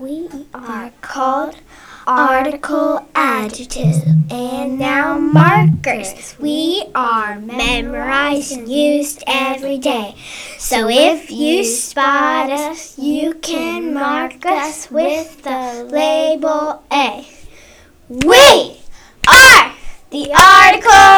We are called article adjectives and noun markers. We are memorized and used every day. So if you spot us, you can mark us with the label A. We are the article.